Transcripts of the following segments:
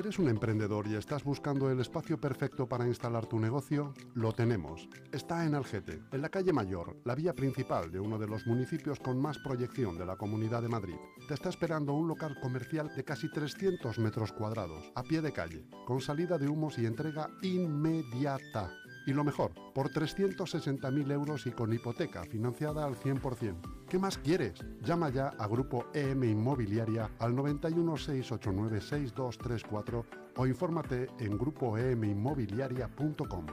¿Eres un emprendedor y estás buscando el espacio perfecto para instalar tu negocio? Lo tenemos. Está en Algete, en la calle Mayor, la vía principal de uno de los municipios con más proyección de la Comunidad de Madrid. Te está esperando un local comercial de casi 300 metros cuadrados, a pie de calle, con salida de humos y entrega inmediata. Y lo mejor, por 360.000 euros y con hipoteca financiada al 100%. ¿Qué más quieres? Llama ya a Grupo EM Inmobiliaria al 91 689 6234 o infórmate en grupoeminmobiliaria.com.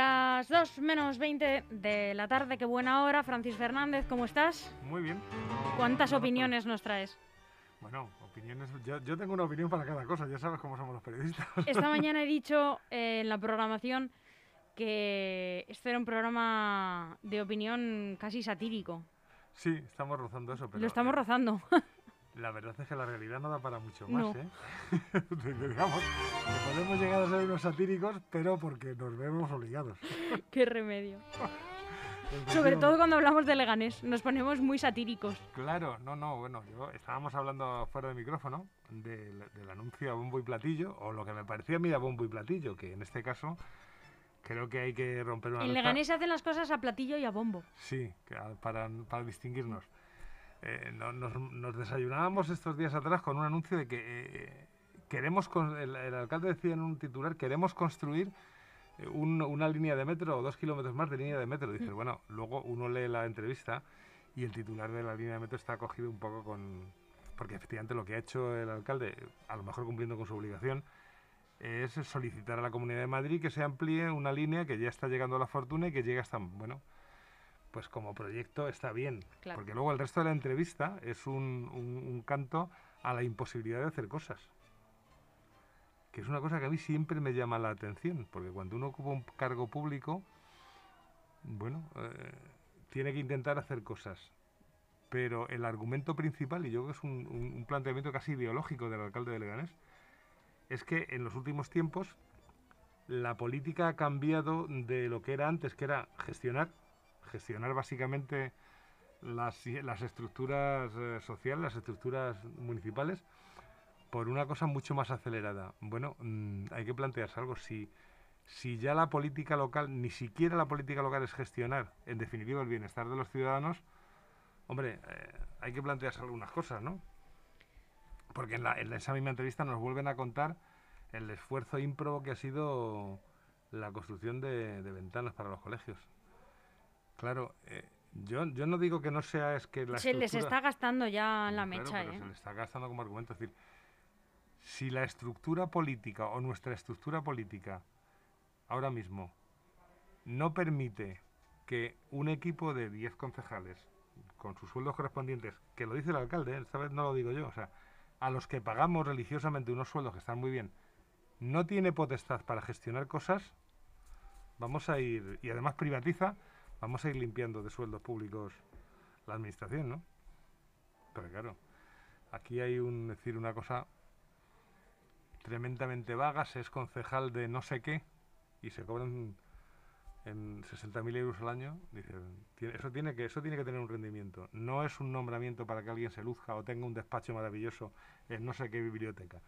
Las 2 menos 20 de la tarde, qué buena hora. Francis Fernández, ¿cómo estás? Muy bien. ¿Cuántas No, opiniones nos traes? Bueno, opiniones. Yo, yo tengo una opinión para cada cosa, ya sabes cómo somos los periodistas. Esta mañana he dicho eh, en la programación que este era un programa de opinión casi satírico. Sí, estamos rozando eso, pero. Lo estamos eh, rozando. La verdad es que la realidad no da para mucho No. más, ¿eh? Digamos, que podemos llegar a ser unos satíricos, pero porque nos vemos obligados. Qué remedio. Sobre Efectivamente. todo cuando hablamos de Leganés, nos ponemos muy satíricos. Claro, no, no, bueno, yo estábamos hablando fuera de micrófono del, del anuncio a bombo y platillo, o lo que me parecía a mí a bombo y platillo, que en este caso creo que hay que romper una En Leganés se hacen las cosas a platillo y a bombo. Sí, para, para distinguirnos. Eh, no- nos, nos desayunábamos estos días atrás con un anuncio de que eh, queremos, con- el, el alcalde decía en un titular, queremos construir eh, un- una línea de metro o dos kilómetros más de línea de metro. Dices, bueno, luego uno lee la entrevista y el titular de la línea de metro está cogido un poco con... Porque efectivamente lo que ha hecho el alcalde, a lo mejor cumpliendo con su obligación, es solicitar a la Comunidad de Madrid que se amplíe una línea que ya está llegando a la fortuna y que llega hasta, bueno, pues como proyecto está bien. Claro. Porque luego el resto de la entrevista es un, un- un canto a la imposibilidad de hacer cosas. Que es una cosa que a mí siempre me llama la atención, porque cuando uno ocupa un cargo público, bueno, eh, tiene que intentar hacer cosas. Pero el argumento principal, y yo creo que es un, un- un planteamiento casi ideológico del alcalde de Leganés, es que en los últimos tiempos la política ha cambiado de lo que era antes, que era gestionar, gestionar básicamente las, las estructuras eh, sociales, las estructuras municipales, por una cosa mucho más acelerada. Bueno, mm, hay que plantearse algo. Si, ya la política local, ni siquiera la política local es gestionar, en definitiva, el bienestar de los ciudadanos, hombre, eh, hay que plantearse algunas cosas, ¿no? Porque en, la- en esa misma entrevista nos vuelven a contar el esfuerzo ímprobo que ha sido la construcción de ventanas para los colegios. Claro, eh, yo, yo no digo que no sea es que la Se les estructura- está gastando ya la Claro, mecha, pero ¿eh? se le está gastando como argumento. Es decir, si la estructura política o nuestra estructura política ahora mismo no permite que un equipo de 10 concejales con sus sueldos correspondientes, que lo dice el alcalde, ¿eh? esta vez no lo digo yo, o sea, a los que pagamos religiosamente unos sueldos que están muy bien, no tiene potestad para gestionar cosas, vamos a ir, y además privatiza, vamos a ir limpiando de sueldos públicos la administración, ¿no? Pero claro, aquí hay un, decir, una cosa tremendamente vaga, se es concejal de no sé qué y se cobran en 60.000 euros al año, dice, eso tiene, que, eso tiene que tener un rendimiento. No es un nombramiento para que alguien se luzca o tenga un despacho maravilloso en no sé qué biblioteca.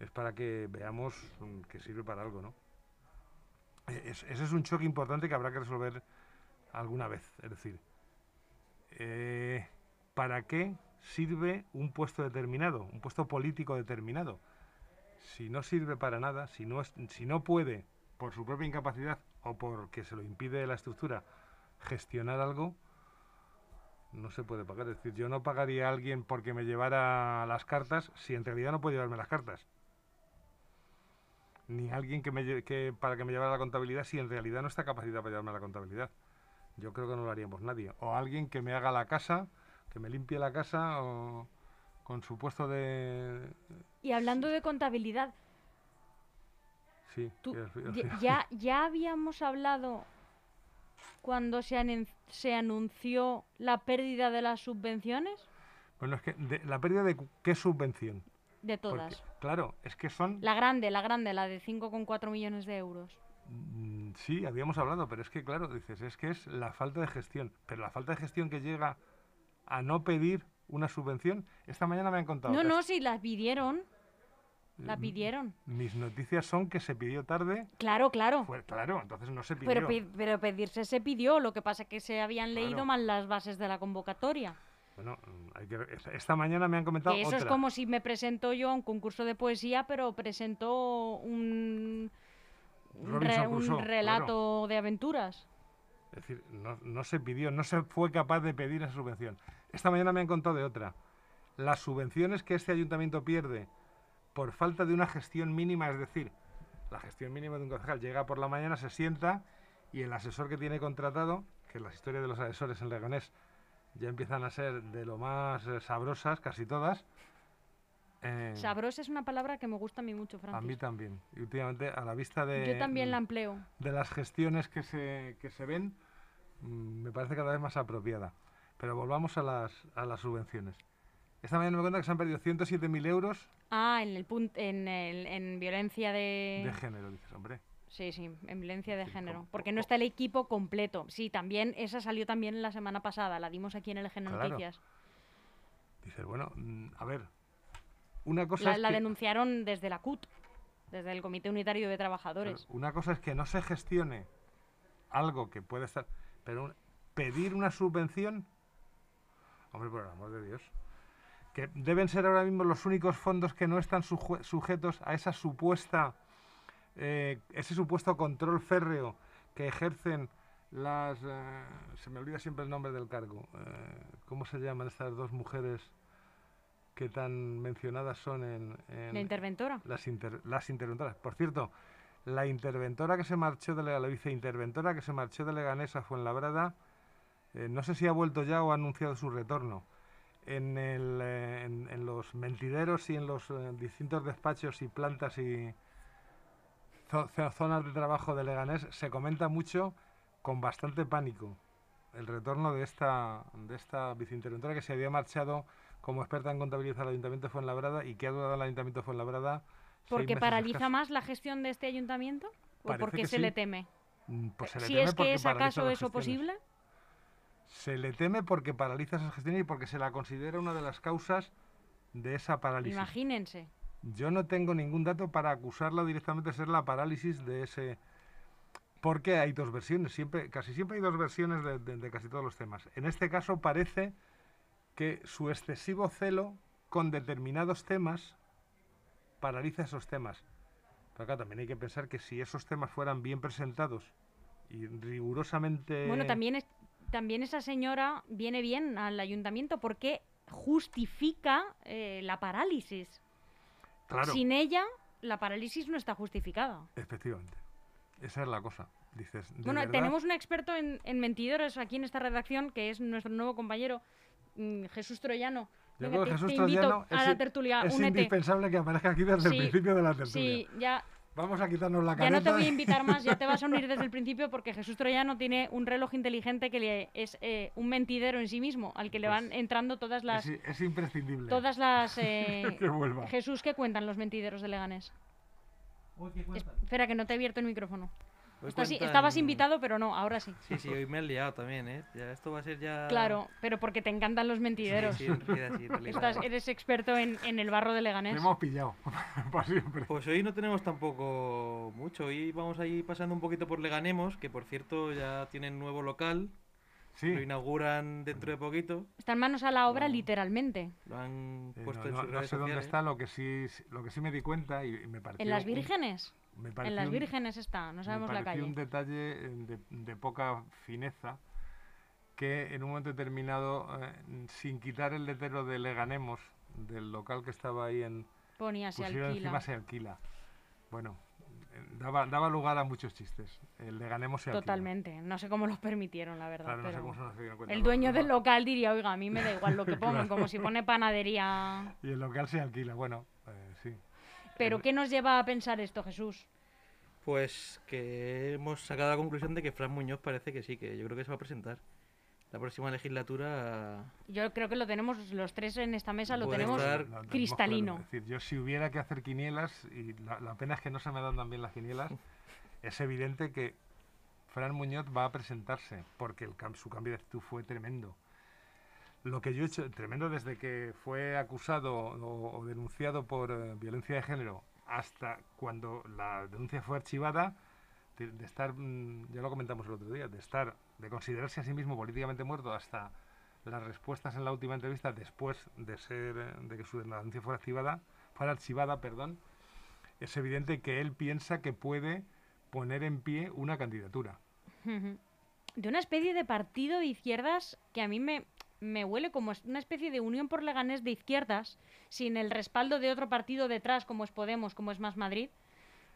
Es para que veamos mm, que sirve para algo, ¿no? Es- ese es un choque importante que habrá que resolver alguna vez. Es decir, eh, ¿para qué sirve un puesto determinado, un puesto político determinado? Si no sirve para nada, si no, es- si no puede, por su propia incapacidad o porque se lo impide la estructura, gestionar algo, no se puede pagar. Es decir, yo no pagaría a alguien porque me llevara las cartas si en realidad no puede llevarme las cartas. Ni a alguien que me, que, para que me llevara la contabilidad si en realidad no está capacitado para llevarme la contabilidad. Yo creo que no lo haríamos nadie. O alguien que me haga la casa, que me limpie la casa o con su puesto de... Y hablando de contabilidad, Sí, tú- ya, ya, habíamos hablado cuando se, anen- se anunció la pérdida de las subvenciones? Bueno, es que de- la pérdida de qué subvención. De Porque, todas. claro, es que son... La grande, la grande, la de 5,4 millones de euros. Mm, Sí, habíamos hablado, pero es que, claro, dices, es que es la falta de gestión. Pero la falta de gestión que llega a no pedir una subvención. Esta mañana me han contado. No, no, sí, la pidieron. La Mm, pidieron. Mis noticias son que se pidió tarde. Claro, claro. Fue, claro, entonces no se pidió. Pero, pedirse se pidió, lo que pasa es que se habían leído Claro. mal las bases de la convocatoria. Bueno, hay que esta- mañana me han comentado Que eso es como si me presento yo a un concurso de poesía, pero presento un, Robinson re- un Crusoe, relato de aventuras. Es decir, no, no se pidió, no se fue capaz de pedir esa subvención. Esta mañana me han contado de otra. Las subvenciones que este ayuntamiento pierde por falta de una gestión mínima, es decir, la gestión mínima de un concejal llega por la mañana, se sienta y el asesor que tiene contratado, que las historias de los asesores en Leganés ya empiezan a ser de lo más eh, sabrosas, casi todas. Eh, Sabrosa es una palabra que me gusta a mí mucho, a mí Francis. también. Y últimamente, a la vista de, Yo también la empleo. de las gestiones que se, que se ven, mm, me parece cada vez más apropiada. Pero volvamos a las, a las subvenciones. Esta mañana me cuenta que se han perdido 107.000 euros Ah, en el punt- en, el- en violencia de... de género. Dices, hombre, Sí, sí, en violencia de Sí, género. Porque no está el equipo completo. Sí, también, esa salió también la semana pasada, la dimos aquí en el Claro. Noticias. dices, bueno, mm, a ver, una cosa La, es la que- denunciaron desde la CUT, desde el Comité Unitario de Trabajadores. Una cosa es que no se gestione algo que puede estar. Pero un- pedir una subvención. Hombre, por el amor de Dios. Que deben ser ahora mismo los únicos fondos que no están suje- sujetos a esa supuesta. eh, ese supuesto control férreo que ejercen las. eh, se me olvida siempre el nombre del cargo. eh, ¿Cómo se llaman estas dos mujeres que tan mencionadas son en. en- La interventora. las, inter- las interventoras. Por cierto, la interventora que se marchó de Lega- la viceinterventora que se marchó de Leganés a Fuenlabrada, eh, no sé si ha vuelto ya o ha anunciado su retorno. En, el, eh, en, en los mentideros y en los eh, distintos despachos y plantas y zo- zo- zonas de trabajo de Leganés se comenta mucho con bastante pánico el retorno de esta, de esta viceinterventora que se había marchado como experta en contabilidad al Ayuntamiento de Fuenlabrada y que ha durado el Ayuntamiento de Fuenlabrada ¿Porque paraliza escasos. más la gestión de este ayuntamiento? ¿O Parece porque que se sí. le teme? Mm, Pues se le si teme es que es acaso eso posible, Se le teme porque paraliza esas gestiones y porque se la considera una de las causas de esa parálisis. imagínense. Yo no tengo ningún dato para acusarla directamente de ser la parálisis de ese... Porque hay dos versiones, siempre, casi siempre hay dos versiones de, de- de casi todos los temas. En este caso parece que su excesivo celo con determinados temas paraliza esos temas. Pero claro, también hay que pensar que si esos temas fueran bien presentados y rigurosamente... Bueno, también, es, también esa señora viene bien al ayuntamiento porque justifica eh, la parálisis. Claro. Sin ella, la parálisis no está justificada. Efectivamente. Esa es la cosa. Dices, ¿de Bueno, verdad? tenemos un experto en, en mentidores aquí en esta redacción, que es nuestro nuevo compañero, Jesús Troyano. Yo Venga, creo que te, Jesús te Troyano a es la tertulia, Es únete. indispensable que aparezca aquí desde Sí, el principio de la tertulia. Sí, ya, Vamos a quitarnos la ya careta. no te voy a invitar más, ya te vas a unir desde el principio porque Jesús Troyano tiene un reloj inteligente que le, es eh, un mentidero en sí mismo, al que le van Pues, entrando todas las... Es, es imprescindible. Todas las... eh, que vuelva. Jesús, ¿qué cuentan los mentideros de Leganés? Uy, ¿qué Es- cuentan? espera, que no te he abierto el micrófono. Estás- cuentan- Estabas invitado, pero no, ahora sí. Sí, sí, hoy me han liado también, ¿eh? Ya, esto va a ser ya... Claro, pero porque te encantan los Sí, mentideros. sí, en realidad sí, en realidad. Estás- eres experto en, en el barro de Leganés. hemos pillado. Para siempre. Pues hoy no tenemos tampoco mucho. Hoy vamos a ir pasando un poquito por Leganemos, que por cierto ya tienen nuevo local. Sí. Lo inauguran dentro de poquito. Están manos a la obra, No. literalmente. Lo han Eh, puesto no, en no- sus no redes sé dónde está, lo que sí, lo que sí me di cuenta y, y me pareció... ¿En las un- vírgenes? Me En las un- vírgenes está, no sabemos me la calle. un detalle eh, de, de poca fineza que en un momento determinado, eh, sin quitar el letrero de Leganemos, del local que estaba ahí en... Ponía se alquila. encima se alquila. Bueno, eh, daba, daba lugar a muchos chistes. El Leganemos se alquila. Totalmente. No sé cómo los permitieron, la verdad. Claro, no sé cómo se nos cuenta. el dueño del local diría, oiga, a mí me da igual lo que pongan, Claro. como si pone panadería. Y el local se alquila, bueno, eh. Pero El- ¿qué nos lleva a pensar esto, Jesús? Pues que hemos sacado la conclusión de que Fran Muñoz parece que sí, que yo creo que se va a presentar. La próxima legislatura Yo creo que lo tenemos los tres en esta mesa, lo tenemos estar- cristalino. claro. Es decir, yo si hubiera que hacer quinielas, y la, la pena es que no se me dan tan bien las quinielas, es evidente que Fran Muñoz va a presentarse, porque el cam- su cambio de actitud fue tremendo. Lo que yo he hecho, tremendo desde que fue acusado o, denunciado por eh, violencia de género hasta cuando la denuncia fue archivada, de, estar, mm, ya lo comentamos el otro día, de estar, de considerarse a sí mismo políticamente muerto hasta las respuestas en la última entrevista después de ser eh, de que su denuncia fuera archivada, fuera archivada, perdón, es evidente que él piensa que puede poner en pie una candidatura. De una especie de partido de izquierdas que a mí me, me huele como es- una especie de unión por Leganés de izquierdas, sin el respaldo de otro partido detrás, como es Podemos, como es Más Madrid.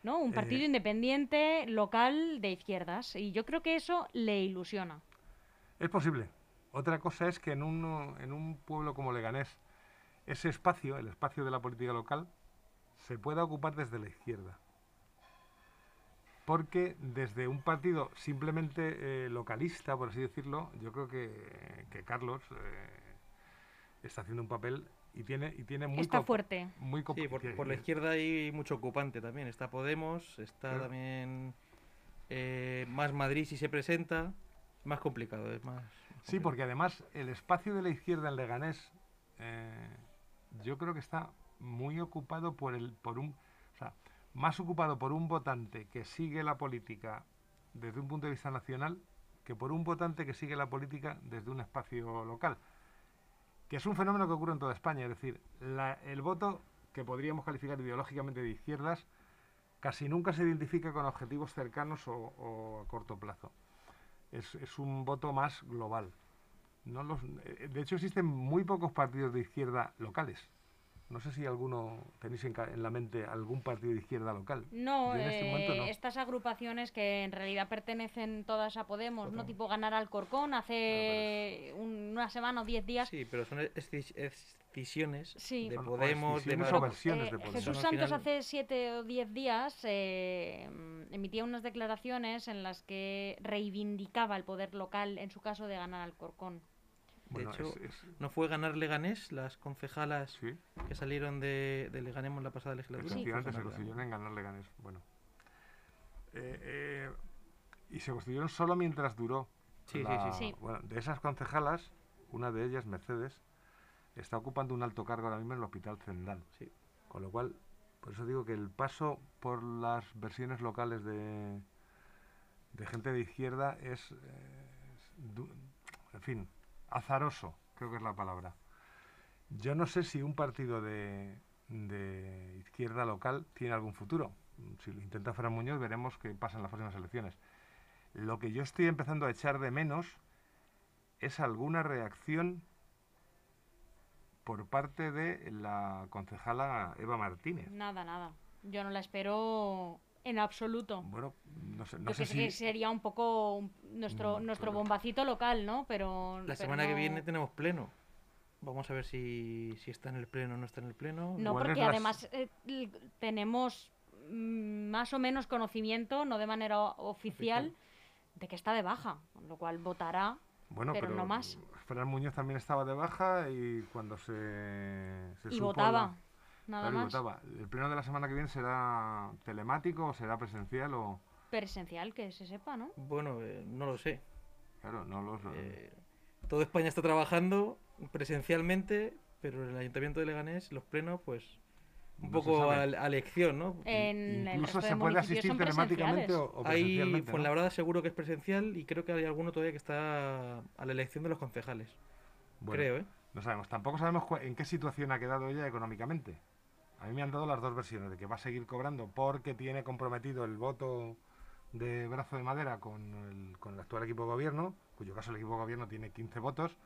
¿no? Un partido Eh. independiente, local, de izquierdas. Y yo creo que eso le ilusiona. Es posible. Otra cosa es que en un, en un pueblo como Leganés, ese espacio, el espacio de la política local, se pueda ocupar desde la izquierda. Porque desde un partido simplemente eh, localista, por así decirlo, yo creo que, que Carlos eh, está haciendo un papel y tiene, y tiene muy Está fuerte. Muy Sí, por, por la izquierda hay mucho ocupante también. Está Podemos, está Claro. también eh, Más Madrid si se presenta. Más complicado, es más. más Sí, complicado. porque además el espacio de la izquierda en Leganés, eh, yo creo que está muy ocupado por el, por un, más ocupado por un votante que sigue la política desde un punto de vista nacional que por un votante que sigue la política desde un espacio local, que es un fenómeno que ocurre en toda España, es decir, la- el voto que podríamos calificar ideológicamente de izquierdas casi nunca se identifica con objetivos cercanos o, a corto plazo es, es un voto más global. No los, eh, de hecho, existen muy pocos partidos de izquierda locales. No sé si alguno tenéis en, ca- en la mente algún partido de izquierda local. No, este momento eh, no. estas agrupaciones que en realidad pertenecen todas a Podemos, ¿no? Tipo ganar al Corcón hace un- una semana o diez días. Sí, pero son escisiones Sí. de Podemos, de escisiones Más- o versiones de Eh, Podemos. Jesús Santos final- hace siete o diez días eh, emitía unas declaraciones en las que reivindicaba el poder local, en su caso de ganar al Corcón. De Bueno, hecho, es- es- ¿No fue ganar Leganés las concejalas sí, que salieron de, de Leganés en la pasada legislatura? Efectivamente se ganar constituyeron en ganar Leganés. Bueno. Eh, eh, y se constituyeron solo mientras duró. Sí, sí, la- sí. Sí. Bueno, de esas concejalas, una de ellas, Mercedes, está ocupando un alto cargo ahora mismo en el Hospital Zendal. Sí. Con lo cual, por eso digo que el paso por las versiones locales de, de gente de izquierda es, eh, es du- en fin, azaroso, creo que es la palabra. Yo no sé si un partido de, izquierda local tiene algún futuro. Si lo intenta Fran Muñoz, veremos qué pasa en las próximas elecciones. Lo que yo estoy empezando a echar de menos es alguna reacción por parte de la concejala Eva Martínez. Nada, nada. Yo no la espero en absoluto. Bueno, no sé, no Yo sé que si... sería un poco nuestro, Mm, nuestro bombacito local, ¿no? Pero. La pero semana que viene tenemos pleno. Vamos a ver si, si está en el pleno o no está en el pleno. No, ¿Cuál es porque además eh, tenemos mm, más o menos conocimiento, no de manera oficial, de que está de baja, con lo cual votará. Bueno, pero pero, no más. Fran Muñoz también estaba de baja y cuando se, se y supo votaba, la- nada claro, y más. votaba. ¿El pleno de la semana que viene será telemático o será presencial o...? Presencial, que se sepa, ¿no? Bueno, eh, no lo sé. Claro, no los... Eh, toda España está trabajando presencialmente, pero en el Ayuntamiento de Leganés, los plenos, pues un No poco a, a elección, ¿no? En Incluso se puede asistir telemáticamente o, o Hay presencialmente, ¿no? Fuenlabrada seguro que es presencial y creo que hay alguno todavía que está a la elección de los concejales. Bueno, Creo, ¿eh? No sabemos. Tampoco sabemos en qué situación ha quedado ella económicamente. A mí me han dado las dos versiones, de que va a seguir cobrando porque tiene comprometido el voto de brazo de madera con el, actual equipo de gobierno, cuyo caso el equipo de gobierno tiene 15 votos,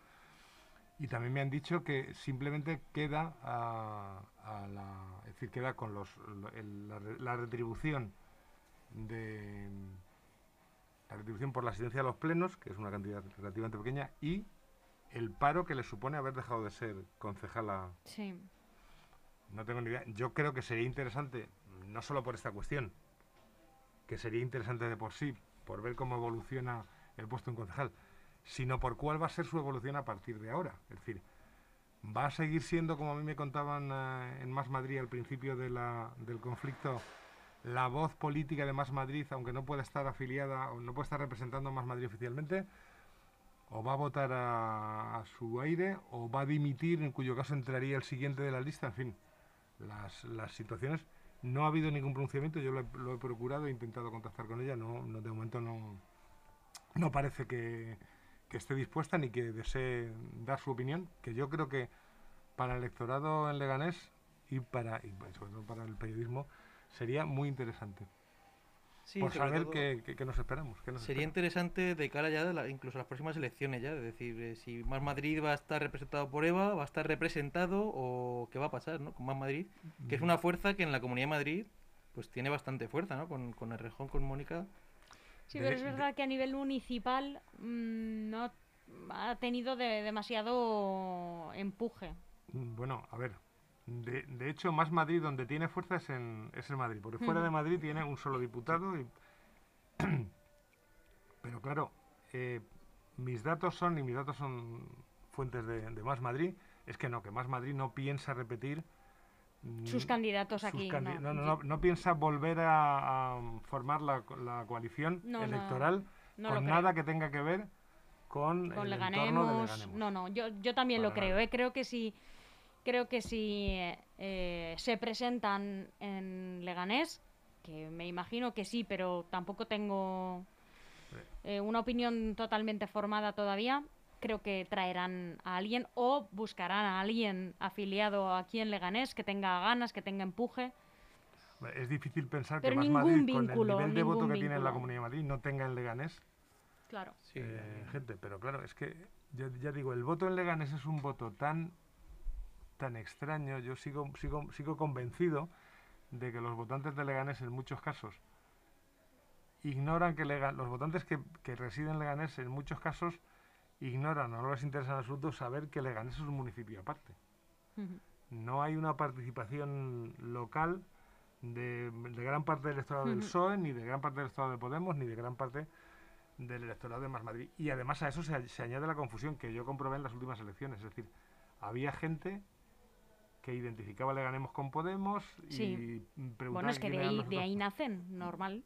y también me han dicho que simplemente queda es decir, queda con los, la retribución de la retribución por la asistencia a los plenos, que es una cantidad relativamente pequeña, y el paro que le supone haber dejado de ser concejala. Sí. No tengo ni idea. Yo creo que sería interesante, no solo por esta cuestión, que sería interesante de por sí, por ver cómo evoluciona el puesto en concejal, sino por cuál va a ser su evolución a partir de ahora. Es decir, va a seguir siendo, como a mí me contaban eh, en Más Madrid al principio del conflicto, la voz política de Más Madrid, aunque no pueda estar afiliada o no pueda estar representando a Más Madrid oficialmente, o va a votar a su aire o va a dimitir, en cuyo caso entraría el siguiente de la lista, en fin, las, las situaciones. No ha habido ningún pronunciamiento, yo lo he, lo he procurado, he intentado contactar con ella, no, no de momento no, no parece que, que esté dispuesta ni que desee dar su opinión, que yo creo que para el electorado en Leganés y para para el periodismo sería muy interesante Sí, por saber todo qué, qué- qué nos esperamos. qué nos Sería espera. interesante de cara ya de la- incluso a las próximas elecciones ya, es decir, eh, si Más Madrid va a estar representado por Eva, va a estar representado o qué va a pasar, ¿no? Con Más Madrid, que es una fuerza que en la Comunidad de Madrid pues tiene bastante fuerza, ¿no? Con, con el Rejón, con Mónica. Sí, De- pero es de- verdad que a nivel municipal mm, no ha tenido de- demasiado empuje. Mm, Bueno, a ver. De, de hecho, más Madrid donde tiene fuerza es en, es en Madrid, porque fuera Ujú. de Madrid tiene un solo diputado. Y... Pero claro, eh, mis datos son, y mis datos son fuentes de, de Más Madrid, es que no, que Más Madrid no piensa repetir Sus candidatos sus aquí. candi- no, no, no, no, piensa volver a, a formar la, la coalición electoral con creo. nada que tenga que ver con, con el entorno de Leganemos. Leganemos. No, no, yo, yo también lo creo. ¿eh? Creo que si, creo que si eh, se presentan en Leganés, que me imagino que sí, pero tampoco tengo eh, una opinión totalmente formada todavía. Creo que traerán a alguien o buscarán a alguien afiliado aquí en Leganés que tenga ganas, que tenga empuje. Es difícil pensar Pero que Más Madrid, con el nivel de voto que tiene en la. Comunidad de Madrid, no tenga en Leganés Claro. Sí, eh, gente. Pero claro, es que yo ya digo, el voto en Leganés es un voto tan tan extraño. Yo sigo sigo sigo convencido de que los votantes de Leganés en muchos casos ignoran que Lega- los votantes que, que residen en Leganés en muchos casos ignoran o no les interesa en absoluto saber que Leganés es un municipio aparte. No hay una participación local de, de gran parte del electorado del. PSOE, ni de gran parte del electorado de Podemos, ni de gran parte del electorado de Más Madrid. Y además a eso se, se añade la confusión que yo comprobé en las últimas elecciones. Es decir, había gente que identificaba Leganemos con Podemos y Sí. preguntaba Bueno, es que de ahí, de ahí nacen, normal.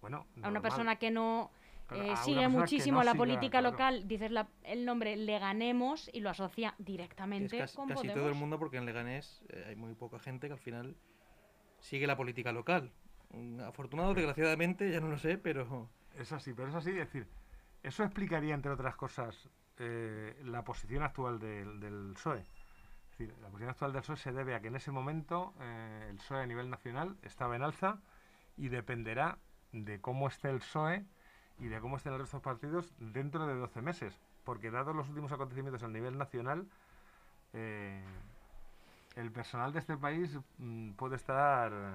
Bueno, A una persona que no eh, sigue muchísimo no la siga, política claro. local, dices la- el nombre Le Ganemos y lo asocia que es directamente casi, con casi Podemos. todo el mundo porque en Leganés eh, hay muy poca gente que al final sigue la política local. Mm, Afortunado, desgraciadamente, ya no lo sé, pero Es así, pero es así, es decir, eso explicaría, entre otras cosas, eh, la posición actual del, del PSOE. Decir, la posición actual del PSOE se debe a que en ese momento eh, el PSOE a nivel nacional estaba en alza y dependerá de cómo esté el PSOE y de cómo estén los partidos dentro de 12 meses. Porque dados los últimos acontecimientos a nivel nacional, eh, el personal de este país mm, puede estar eh,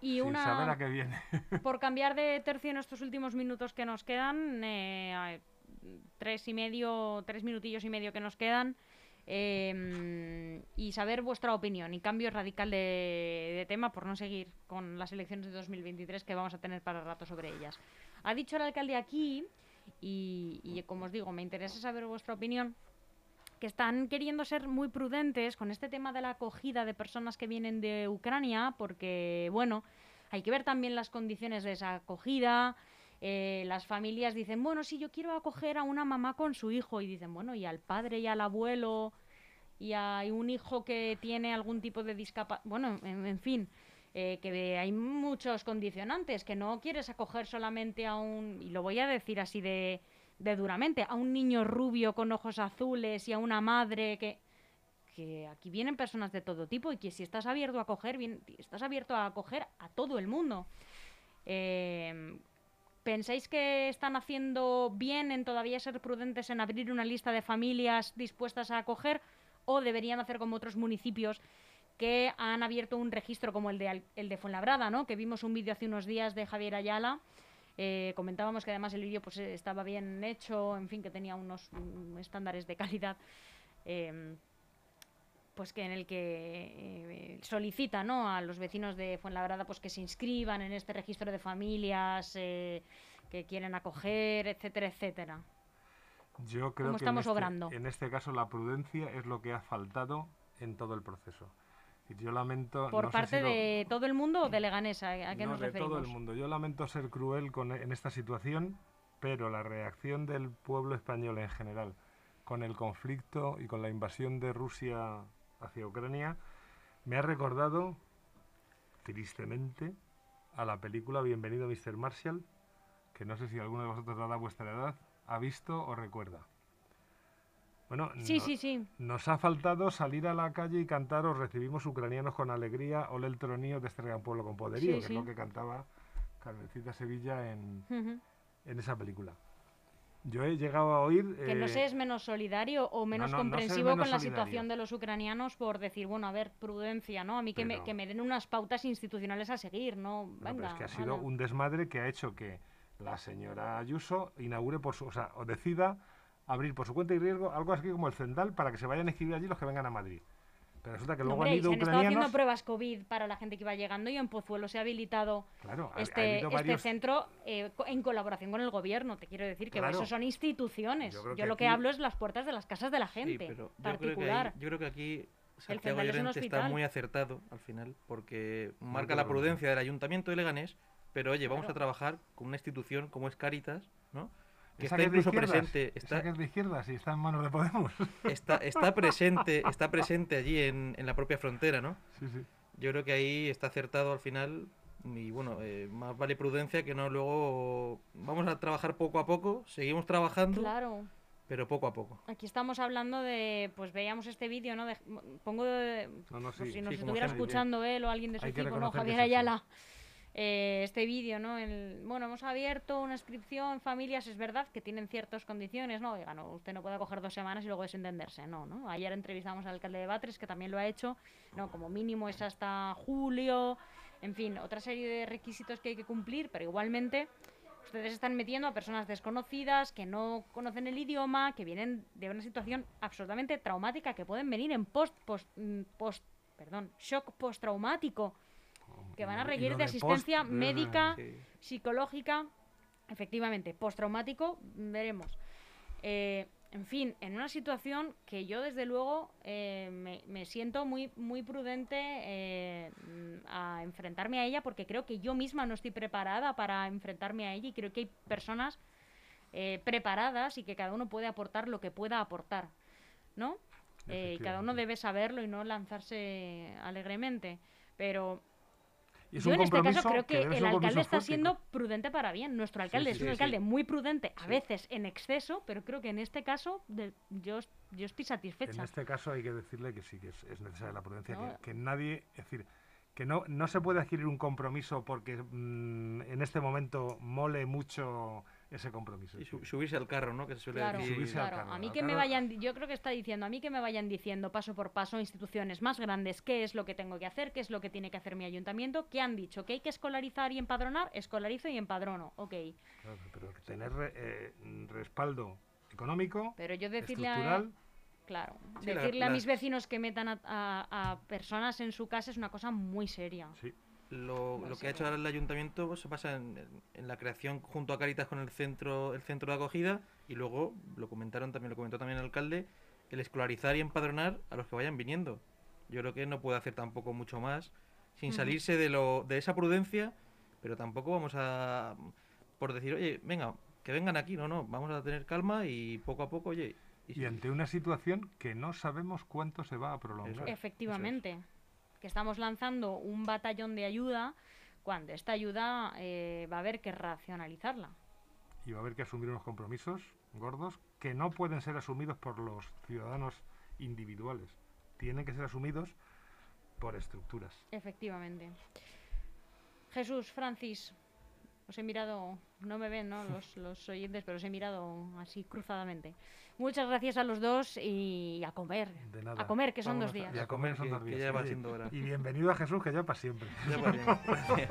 Y sin una- saber a qué viene. Por cambiar de tercio en estos últimos minutos que nos quedan, eh, tres y medio, tres minutillos y medio que nos quedan, eh, y saber vuestra opinión y cambio radical de, de tema por no seguir con las elecciones de 2023 que vamos a tener para rato sobre ellas. Ha dicho el alcalde aquí, y, y como os digo, me interesa saber vuestra opinión, que están queriendo ser muy prudentes con este tema de la acogida de personas que vienen de Ucrania, porque, bueno, hay que ver también las condiciones de esa acogida. eh, las familias dicen, bueno, si yo quiero acoger a una mamá con su hijo, y dicen, bueno, y al padre y al abuelo, y hay un hijo que tiene algún tipo de discapacidad, bueno, en, fin, eh, que hay muchos condicionantes, que no quieres acoger solamente a un, y lo voy a decir así de, de duramente, a un niño rubio con ojos azules y a una madre que que aquí vienen personas de todo tipo y que si estás abierto a acoger, bien, estás abierto a acoger a todo el mundo. Eh, ¿Pensáis que están haciendo bien en todavía ser prudentes en abrir una lista de familias dispuestas a acoger o deberían hacer como otros municipios que han abierto un registro como el de, el de Fuenlabrada, ¿no? que vimos un vídeo hace unos días de Javier Ayala? Eh, comentábamos que además el vídeo pues, eh, estaba bien hecho, en fin, que tenía unos estándares de calidad. Em, pues que en el que eh, solicita ¿no? a los vecinos de Fuenlabrada pues que se inscriban en este registro de familias eh, que quieren acoger, etcétera, etcétera. Yo creo ¿Cómo que estamos en, este, obrando? en este caso la prudencia es lo que ha faltado en todo el proceso. Yo lamento... ¿Por no parte si lo- de todo el mundo o de Leganés? ¿A, qué no, nos de referimos? todo el mundo. Yo lamento ser cruel con, en esta situación, pero la reacción del pueblo español en general con el conflicto y con la invasión de Rusia hacia Ucrania me ha recordado, tristemente, a la película Bienvenido Mr. Marshall, que no sé si alguno de vosotros, dada vuestra edad, ha visto o recuerda. Bueno, Sí, no- sí, sí. nos ha faltado salir a la calle y cantar os recibimos ucranianos con alegría, ole el tronío de este gran pueblo con poderío, que es lo que cantaba Carmencita Sevilla en, en esa película. Yo he llegado a oír... Que no eh, se es menos solidario o menos no, no ser comprensivo menos con la solidario. situación de los ucranianos por decir, bueno, a ver, prudencia, ¿no? A mí que, me, que me den unas pautas institucionales a seguir, ¿no? pero Venga, es que ha sido ala. un desmadre que ha hecho que la señora Ayuso inaugure por su... O sea, o decida abrir por su cuenta y riesgo algo así como el Zendal para que se vayan a inscribir allí los que vengan a Madrid. Pero resulta que No, luego hombre, han ido se han estado haciendo ucranianos... pruebas COVID para la gente que iba llegando y en Pozuelo se ha habilitado Claro, ha- este, este varios- centro eh, en colaboración con el gobierno. Te quiero decir que Claro. eso son instituciones. Yo Yo, creo que lo que hablo es las puertas de las casas de la Sí, gente pero yo creo, que particular. ahí- yo creo que aquí Santiago Zendal es un Llorente está hospital. muy acertado al final, porque marca la prudencia del Ayuntamiento de Leganés, pero oye, vamos a trabajar con una institución como es Caritas, ¿no? Que está incluso presente, está, que es de izquierdas y está en manos de Podemos. está, está presente, está presente allí en, en la propia frontera, ¿no? sí, sí. Yo creo que ahí está acertado al final y bueno, eh, más vale prudencia que no luego vamos a trabajar poco a poco, seguimos trabajando, Claro. pero poco a poco. Aquí estamos hablando de, pues veíamos este vídeo, ¿no? De- pongo de- No, no, si nos sí, estuviera escuchando él o alguien de su equipo, ¿no? Javier es. Ayala. Eh, este vídeo, ¿no? El, bueno, hemos abierto una inscripción, familias, es verdad que tienen ciertas condiciones, ¿no? Oiga, no, usted no puede coger dos semanas y luego desentenderse, no, ¿no? Ayer entrevistamos al alcalde de Batres, que también lo ha hecho, ¿no? Como mínimo es hasta julio, en fin, otra serie de requisitos que hay que cumplir, pero igualmente ustedes están metiendo a personas desconocidas que no conocen el idioma, que vienen de una situación absolutamente traumática, que pueden venir en post, post, mm, post perdón, shock postraumático, que van a requerir de post, asistencia médica, Sí. psicológica, efectivamente, postraumático, veremos. Eh, en fin, en una situación que yo desde luego eh, me, me siento muy, muy prudente eh, a enfrentarme a ella porque creo que yo misma no estoy preparada para enfrentarme a ella y creo que hay personas eh, preparadas y que cada uno puede aportar lo que pueda aportar, ¿no? Y cada uno debe saberlo y no lanzarse alegremente. Pero Y es yo un en este caso creo que, el alcalde está siendo prudente para bien. Nuestro alcalde sí, es un sí, alcalde muy prudente, a veces en exceso, pero creo que en este caso de- yo, es- yo estoy En satisfecha. este caso hay que decirle que sí, que es, es necesaria la prudencia, No. que, que nadie, es decir, que no, no se puede adquirir un compromiso porque mm, en este momento mole mucho ese compromiso. Y su- subirse al carro, ¿no? Que se suele Claro, decir. Subirse al carro, A mí que me vayan, yo creo que está diciendo, a mí que me vayan diciendo paso por paso instituciones más grandes qué es lo que tengo que hacer, qué es lo que tiene que hacer mi ayuntamiento, que han dicho que hay que escolarizar y empadronar, escolarizo y empadrono, ok. claro, pero tener re- eh, respaldo económico, Pero yo decirle a, claro, Sí, la- decirle a mis vecinos que metan a, a- a personas en su casa es una cosa muy seria. sí. Lo, lo que ha hecho ahora el ayuntamiento pues, se basa en, en- en la creación junto a Caritas con el centro, el centro de acogida y luego lo comentaron también, lo comentó también el alcalde, el escolarizar y empadronar a los que vayan viniendo. Yo creo que no puede hacer tampoco mucho más sin salirse de lo, de esa prudencia, pero tampoco vamos a por decir, oye, venga, que vengan aquí, no, no, vamos a tener calma y poco a poco, oye, y ante una situación que no sabemos cuánto se va a prolongar. Eso es. Efectivamente, que estamos lanzando un batallón de ayuda cuando esta ayuda eh, va a haber que racionalizarla. Y va a haber que asumir unos compromisos gordos que no pueden ser asumidos por los ciudadanos individuales. Tienen que ser asumidos por estructuras. Efectivamente. Jesús, Francis, os he mirado, no me ven ¿no? Los, los oyentes, pero os he mirado así cruzadamente. Muchas gracias a los dos y a comer. De nada. A comer, que son Vámonos dos a- días. Y a comer son Que- dos que días. ya va siendo hora. Y bienvenido a Jesús, que ya para siempre. Ya va bien, gracias.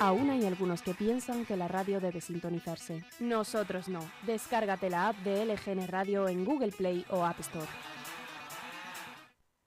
Aún hay algunos que piensan que la radio debe sintonizarse. Nosotros no. Descárgate la app de LGN Radio en Google Play o App Store.